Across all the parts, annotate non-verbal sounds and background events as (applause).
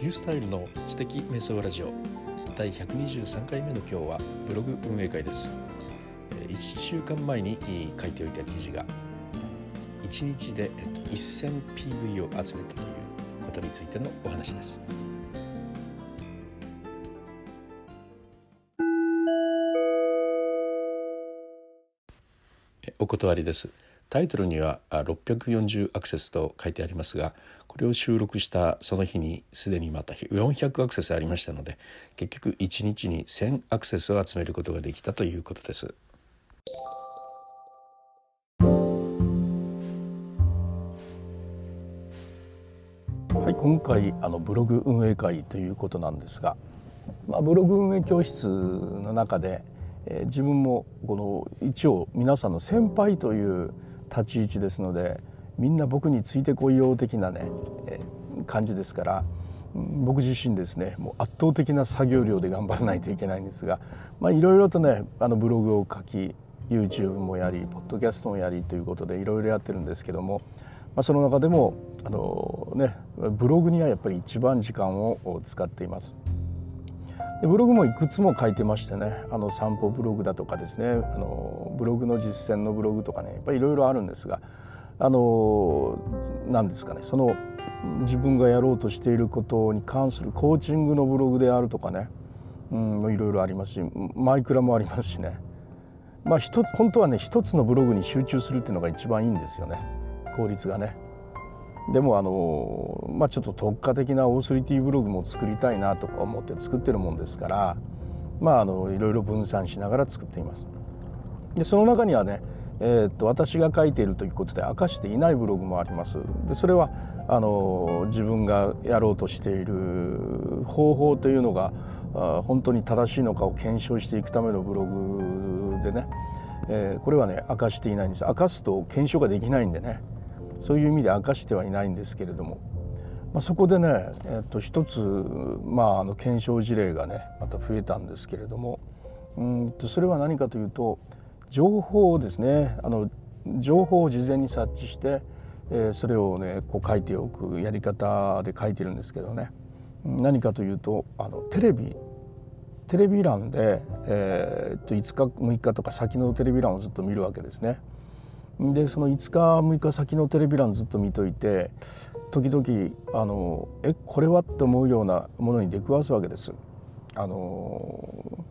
リュースタイルの知的瞑想ラジオ。第123回目の今日はブログ運営会です。1週間前に書いておいた記事が1日で 1000PV を集めたということについてのお話です。お断りです。タイトルには640アクセスと書いてありますがこれを収録したその日にすでにまた400アクセスありましたので結局1日に1000アクセスを集めることができたということです。はい、今回あのブログ運営会ということなんですが、まあ、ブログ運営教室の中で、えー、自分もこの一応皆さんの先輩という立ち位置ですのでみんな僕についてこいよう的なね、感じですから僕自身ですねもう圧倒的な作業量で頑張らないといけないんですがいろいろとねあのブログを書き YouTube もやりポッドキャストもやりということでいろいろやってるんですけども、まあ、その中でもあの、ね、ブログにはやっぱり一番時間を使っています。でブログもいくつも書いてましてね。あの散歩ブログだとかですね。あのブログの実践のブログとかね。やっぱりいろいろあるんですがあの何ですかね。その自分がやろうとしていることに関するコーチングのブログであるとかね、いろいろありますしマイクラもありますしね。まあ一つ本当はね一つのブログに集中するっていうのが一番いいんですよね。効率がね。でもあの、まあ、ちょっと特化的なオーソリティブログも作りたいなとか思って作ってるもんですから、まあ、あのいろいろ分散しながら作っています。でその中にはね、えー、っと私が書いているということで明かしていないブログもあります。でそれはあの自分がやろうとしている方法というのが本当に正しいのかを検証していくためのブログでね、えー、これはね明かしていないんです明かすと検証ができないんでねそういう意味で明かしてはいないんですけれども、まあ、そこでね、えっと、一つ、まあ、あの検証事例がねまた増えたんですけれども。うんとそれは何かというと情報をですねあの情報を事前に察知して、えー、それをねこう書いておくやり方で書いてるんですけどね。何かというとあのテレビテレビ欄で、えー、っと5日6日とか先のテレビ欄をずっと見るわけですね。でその5日6日先のテレビ欄ずっと見といて時々あのえこれはって思うようなものに出くわすわけです。あの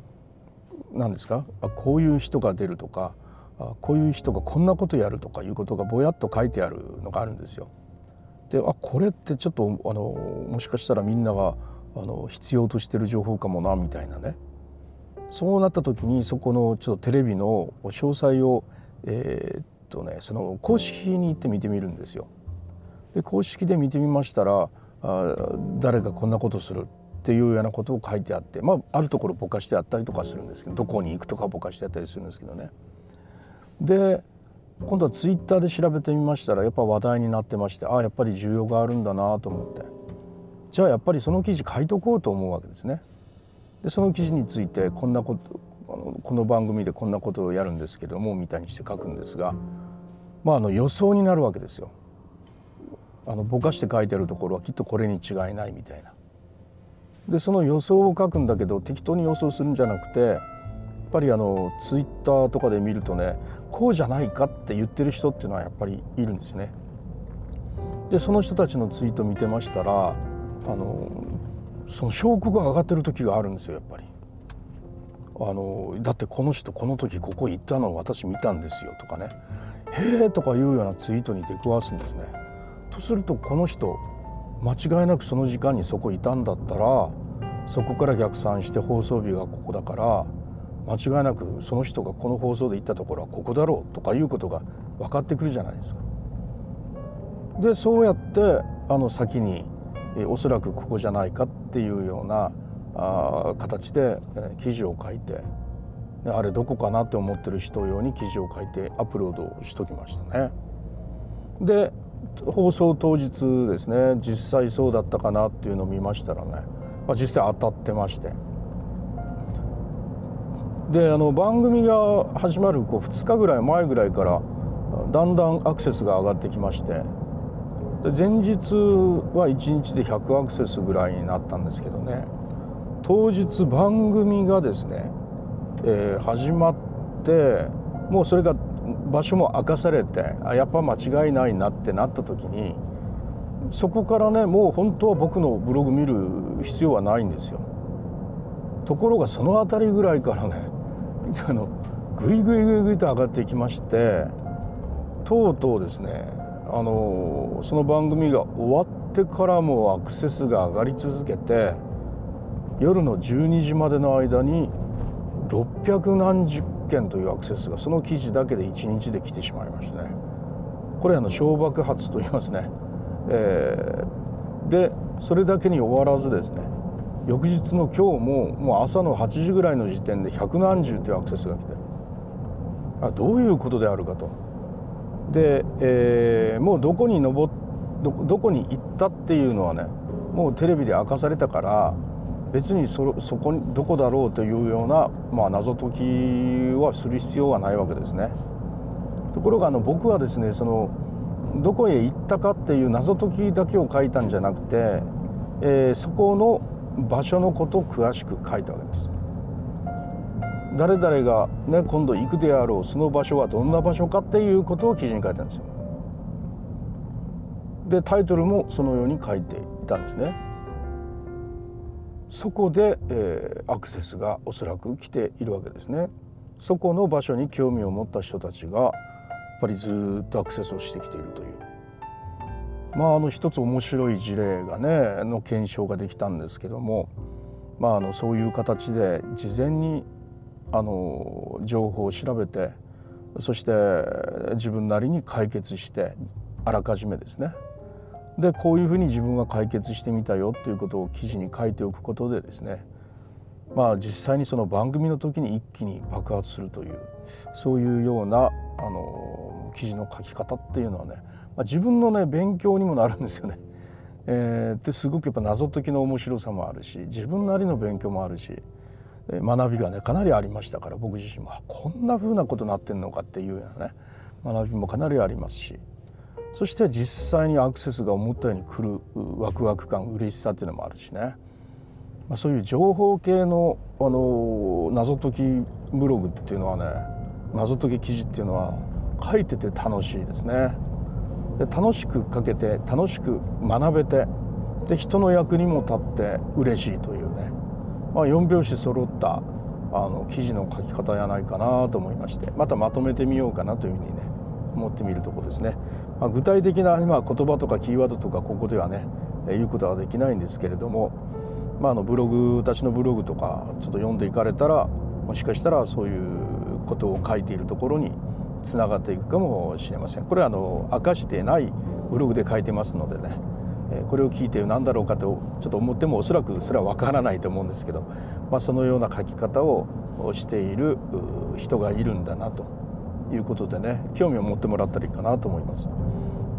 何ですか？あこういう人が出るとかあこういう人がこんなことやるとかいうことがぼやっと書いてあるのがあるんですよ。であこれってちょっとあのもしかしたらみんながあの必要としてる情報かもなみたいなねそうなった時にそこのちょっとテレビの詳細を、えー、とねその公式に行って見てみるんですよ。で公式で見てみましたらあ誰がこんなことするっていうようなことを書いてあって、まあ、あるところぼかしてあったりとかするんですけどどこに行くとかぼかしてあったりするんですけどね。で今度はツイッターで調べてみましたらやっぱ話題になってましてああやっぱり需要があるんだなと思ってじゃあやっぱりその記事書いとこうと思うわけですね。でその記事についてこんなことあのこの番組でこんなことをやるんですけどもみたいにして書くんですが、まあ、あの予想になるわけですよ。あのぼかして書いてるところはきっとこれに違いないみたいな。でその予想を書くんだけど適当に予想するんじゃなくてやっぱりあのツイッターとかで見るとねこうじゃないかって言ってる人っていうのはやっぱりいるんですよね。でその人たちのツイート見てましたらあのその証拠が上がってる時があるんですよやっぱり。あのだってこの人この時ここ行ったのを私見たんですよとかね「へえ」とかいうようなツイートに出くわすんですね。とするとこの人間違いなくその時間にそこいたんだったらそこから逆算して放送日がここだから間違いなくその人がこの放送で行ったところはここだろうとかいうことが分かってくるじゃないですか。でそうやってあの先におそらくここじゃないかっていうようなあ形で記事を書いてあれどこかなって思ってる人用に記事を書いてアップロードしときましたね。で放送当日ですね実際そうだったかなっていうのを見ましたらね、まあ、実際当たってまして。であの番組が始まるこう2日ぐらい前ぐらいからだんだんアクセスが上がってきまして。で前日は1日で100アクセスぐらいになったんですけどね。当日番組がですね、えー、始まってもうそれが場所も明かされてあやっぱ間違いないなってなった時にそこからねもう本当は僕のブログ見る必要はないんですよ。ところがその辺りぐらいからね (laughs) あのぐいぐいぐいぐいと上がっていきましてとうとうですねあのその番組が終わってからもアクセスが上がり続けて夜の12時までの間に600何十件というアクセスがその記事だけで1日で来てしまいましたね。これあの小爆発と言いますね、(laughs) えー、でそれだけに終わらずですね翌日の今日ももう朝の8時ぐらいの時点で百何十というアクセスが来て。あどういうことであるかと。で、えー、もうどこに登どどこに行ったっていうのはねもうテレビで明かされたから別にそそこにどこだろうというような、まあ、謎解きはする必要はないわけですね。ところがあの僕はですねそのどこへ行ったかっていう謎解きだけを書いたんじゃなくて、えー、そこの場所のことを詳しく書いたわけです。誰々が、ね、今度行くであろうその場所はどんな場所かっていうことを記事に書いたんですよ。でタイトルもそのように書いていたんですね。そこで、えー、アクセスがおそらく来ているわけですね。そこの場所に興味を持った人たちがやっぱりずっとアクセスをしてきているという。まああの一つ面白い事例がねの検証ができたんですけども、まあ、あのそういう形で事前にあの情報を調べてそして自分なりに解決してあらかじめですねでこういうふうに自分は解決してみたよということを記事に書いておくことでですねまあ実際にその番組の時に一気に爆発するというそういうようなあの記事の書き方っていうのはね、まあ、自分のね勉強にもなるんですよね。えー、ですごくやっぱ謎解きの面白さもあるし自分なりの勉強もあるし学びがねかなりありましたから僕自身もこんなふうなことになってんのかっていうようなね学びもかなりありますしそして実際にアクセスが思ったように来るワクワク感嬉しさっていうのもあるしね、まあ、そういう情報系のあの謎解きブログっていうのはね謎解き記事っていうのは書いてて楽しいですね。で楽しく書けて楽しく学べてで人の役にも立って嬉しいというね、まあ、4拍子揃ったあの記事の書き方やないかなと思いましてまたまとめてみようかなというふうにね思ってみるとこですね。まあ、具体的な、まあ、言葉とかキーワードとかここではね言うことはできないんですけれども、まあ、あのブログ私のブログとかちょっと読んでいかれたらもしかしたらそういうことを書いているところにつながっていくかもしれません。これはあの明かしてないブログで書いてますのでねこれを聞いて何だろうかとちょっと思ってもおそらくそれは分からないと思うんですけど、まあ、そのような書き方をしている人がいるんだなということでね興味を持ってもらったらいいかなと思います。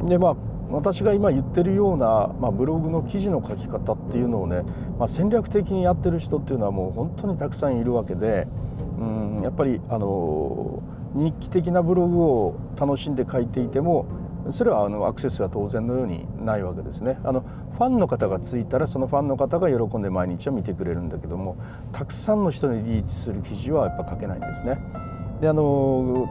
でまあ私が今言ってるような、まあ、ブログの記事の書き方っていうのをね、まあ、戦略的にやってる人っていうのはもう本当にたくさんいるわけでうんやっぱりあの日記的なブログを楽しんで書いていてもそれはあのアクセスが当然のようにないわけですねあのファンの方がついたらそのファンの方が喜んで毎日は見てくれるんだけどもたくさんの人にリーチする記事はやっぱ書けないんですねであの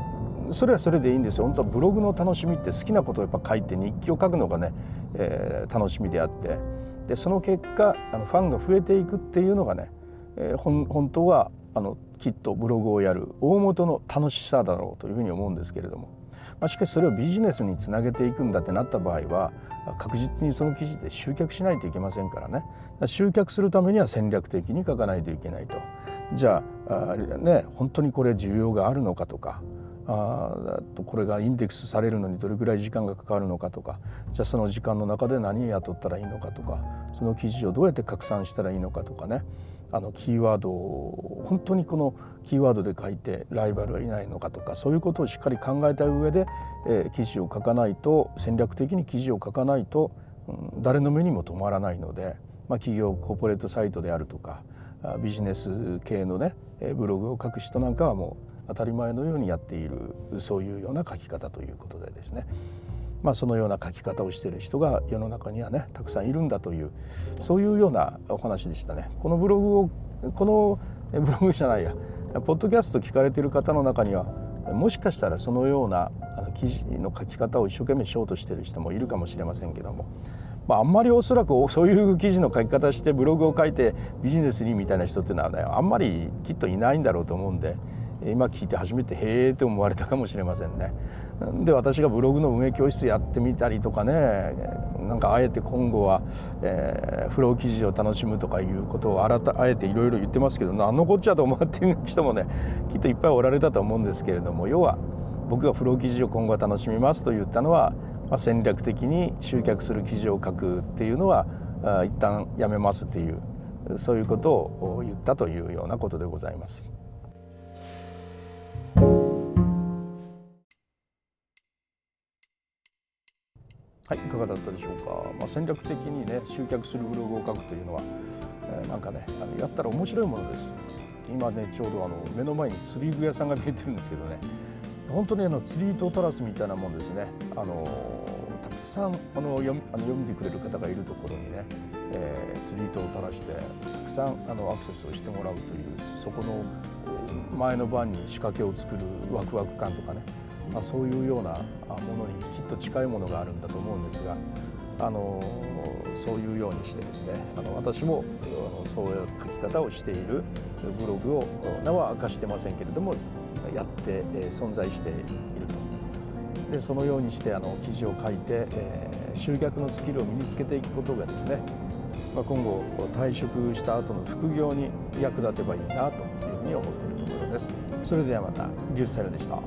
それはそれでいいんですよ。本当はブログの楽しみって好きなことをやっぱ書いて日記を書くのがね、えー、楽しみであって。でその結果あのファンが増えていくっていうのがね、えー、本当はあのきっとブログをやる大元の楽しさだろうというふうに思うんですけれども、ま、しかしそれをビジネスにつなげていくんだってなった場合は確実にその記事で集客しないといけませんからね。集客するためには戦略的に書かないといけないと。じゃあね本当にこれ需要があるのかとかあとこれがインデックスされるのにどれぐらい時間がかかるのかとかじゃあその時間の中で何を雇ったらいいのかとかその記事をどうやって拡散したらいいのかとかね。あのキーワードを本当にこのキーワードで書いてライバルはいないのかとかそういうことをしっかり考えた上で、えー、記事を書かないと戦略的に記事を書かないと、うん、誰の目にも止まらないので、まあ、企業コーポレートサイトであるとかビジネス系のねブログを書く人なんかはもう当たり前のようにやっているそういうような書き方ということでですねまあ、そのような書き方をしている人が世の中にはねたくさんいるんだというそういうようなお話でしたね。このブログをこのブログじゃないやポッドキャスト聞かれている方の中にはもしかしたらそのような記事の書き方を一生懸命しようとしている人もいるかもしれませんけども、まあ、あんまりおそらくそういう記事の書き方してブログを書いてビジネスにみたいな人っていうのはねあんまりきっといないんだろうと思うんで。今聞いて初めてへえって思われたかもしれませんね。で私がブログの運営教室やってみたりとかねなんかあえて今後は、えー、フロー記事を楽しむとかいうことをあらたあえていろいろ言ってますけど何のこっちゃと思ってる人もねきっといっぱいおられたと思うんですけれども要は僕がフロー記事を今後は楽しみますと言ったのは、まあ、戦略的に集客する記事を書くっていうのはあ一旦やめますっていうそういうことを言ったというようなことでございます。はい、いかがだったでしょうか、まあ、戦略的にね集客するブログを書くというのは、えー、なんかねあのやったら面白いものです。今ねちょうどあの目の前に釣り具屋さんが見えてるんですけどね。本当にあの釣り糸トラスみたいなもんですね。あのたくさんあの読みあの読んでくれる方がいるところにね、えー、釣り糸を垂らしてたくさんあのアクセスをしてもらうというそこの前の晩に仕掛けを作るワクワク感とかねまあ、そういうようなものにきっと近いものがあるんだと思うんですがあのそういうようにしてですねあの私もそういう書き方をしているブログを名は明かしてませんけれどもやって存在していると。でそのようにしてあの記事を書いて、えー、集客のスキルを身につけていくことがですね、まあ、今後退職した後の副業に役立てばいいなというふうに思っているところです。それではまたリュースサイルでした。